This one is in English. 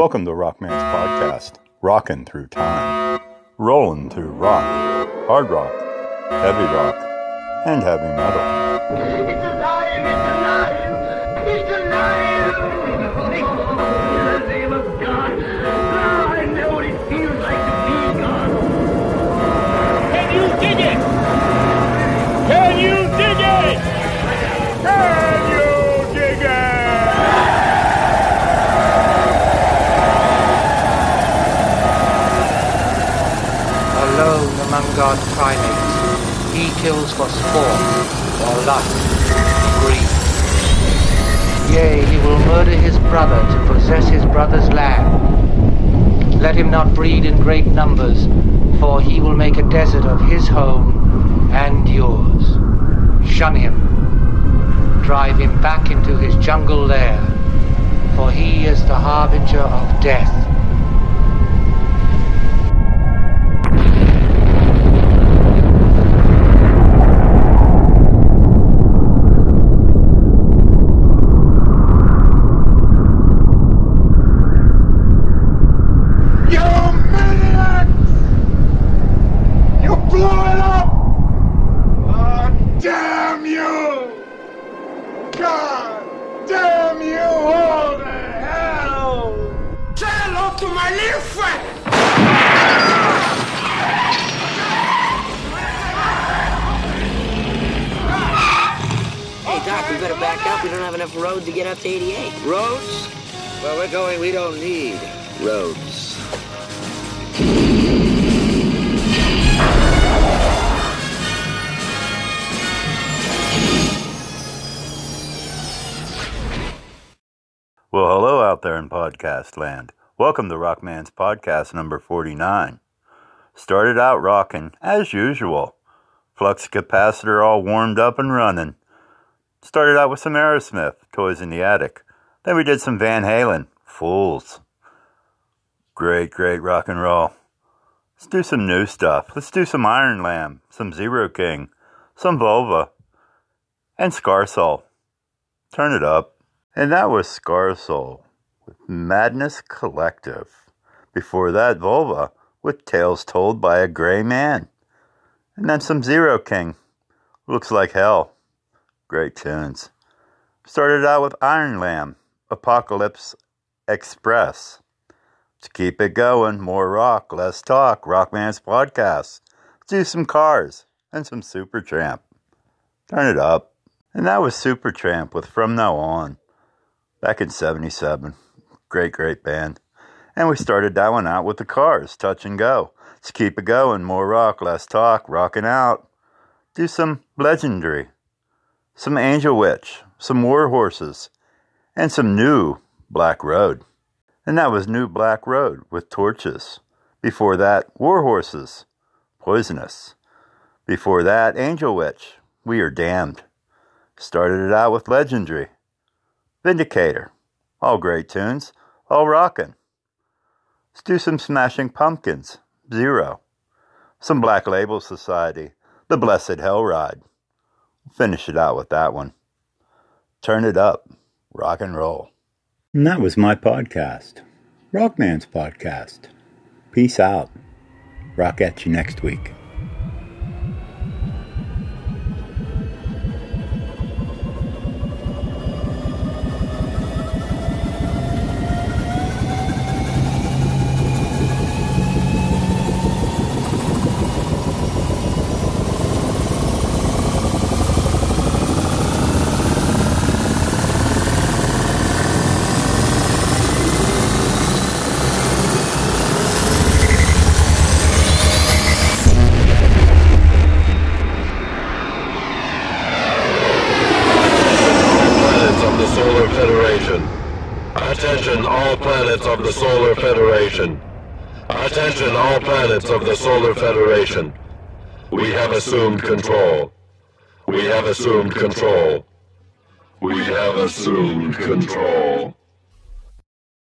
Welcome to Rockman's podcast, rocking through time, rolling through rock, hard rock, heavy rock, and heavy metal. It's alive! It's alive! It's alive! Among God's primates, he kills for sport, or lust, greed. Yea, he will murder his brother to possess his brother's land. Let him not breed in great numbers, for he will make a desert of his home and yours. Shun him. Drive him back into his jungle lair, for he is the harbinger of death. You maniacs! You blow it up! Oh, damn you! God damn you all to hell! Say hello to my little friend! Hey, Doc, we better back up. We don't have enough road to get up to 88. Roads? Well, we're going, we don't need roads. Well, hello out there in podcast land. Welcome to Rockman's podcast number 49. Started out rocking, as usual. Flux capacitor all warmed up and running. Started out with some Aerosmith, Toys in the Attic. Then we did some Van Halen, Fools. Great, great rock and roll. Let's do some new stuff. Let's do some Iron Lamb, some Zero King, some Volva, and Scarsoul. Turn it up. And that was Scarsoul with Madness Collective. Before that, Volva with Tales Told by a Gray Man. And then some Zero King. Looks like hell. Great tunes. Started out with Iron Lamb, Apocalypse Express. To keep it going, more rock, less talk, Rockman's podcast. Let's do some cars and some Supertramp. Turn it up. And that was Supertramp with From Now On back in 77. Great, great band. And we started that one out with the cars, touch and go. Let's keep it going. More rock, less talk, rocking out. Do some legendary, some Angel Witch, some War Horses, and some new Black Road. And that was New Black Road with Torches. Before that, War Horses, Poisonous. Before that, Angel Witch, We Are Damned. Started it out with Legendary. Vindicator. All great tunes. All rockin'. Let's do some Smashing Pumpkins. Zero. Some Black Label Society. The Blessed Hell Ride. Finish it out with that one. Turn it up. Rock and roll. And that was my podcast. Rockman's podcast. Peace out. Rock at you next week. planets of the Solar Federation. Attention all planets of the Solar Federation. Attention all planets of the Solar Federation. We have assumed control. We have assumed control. We have assumed control.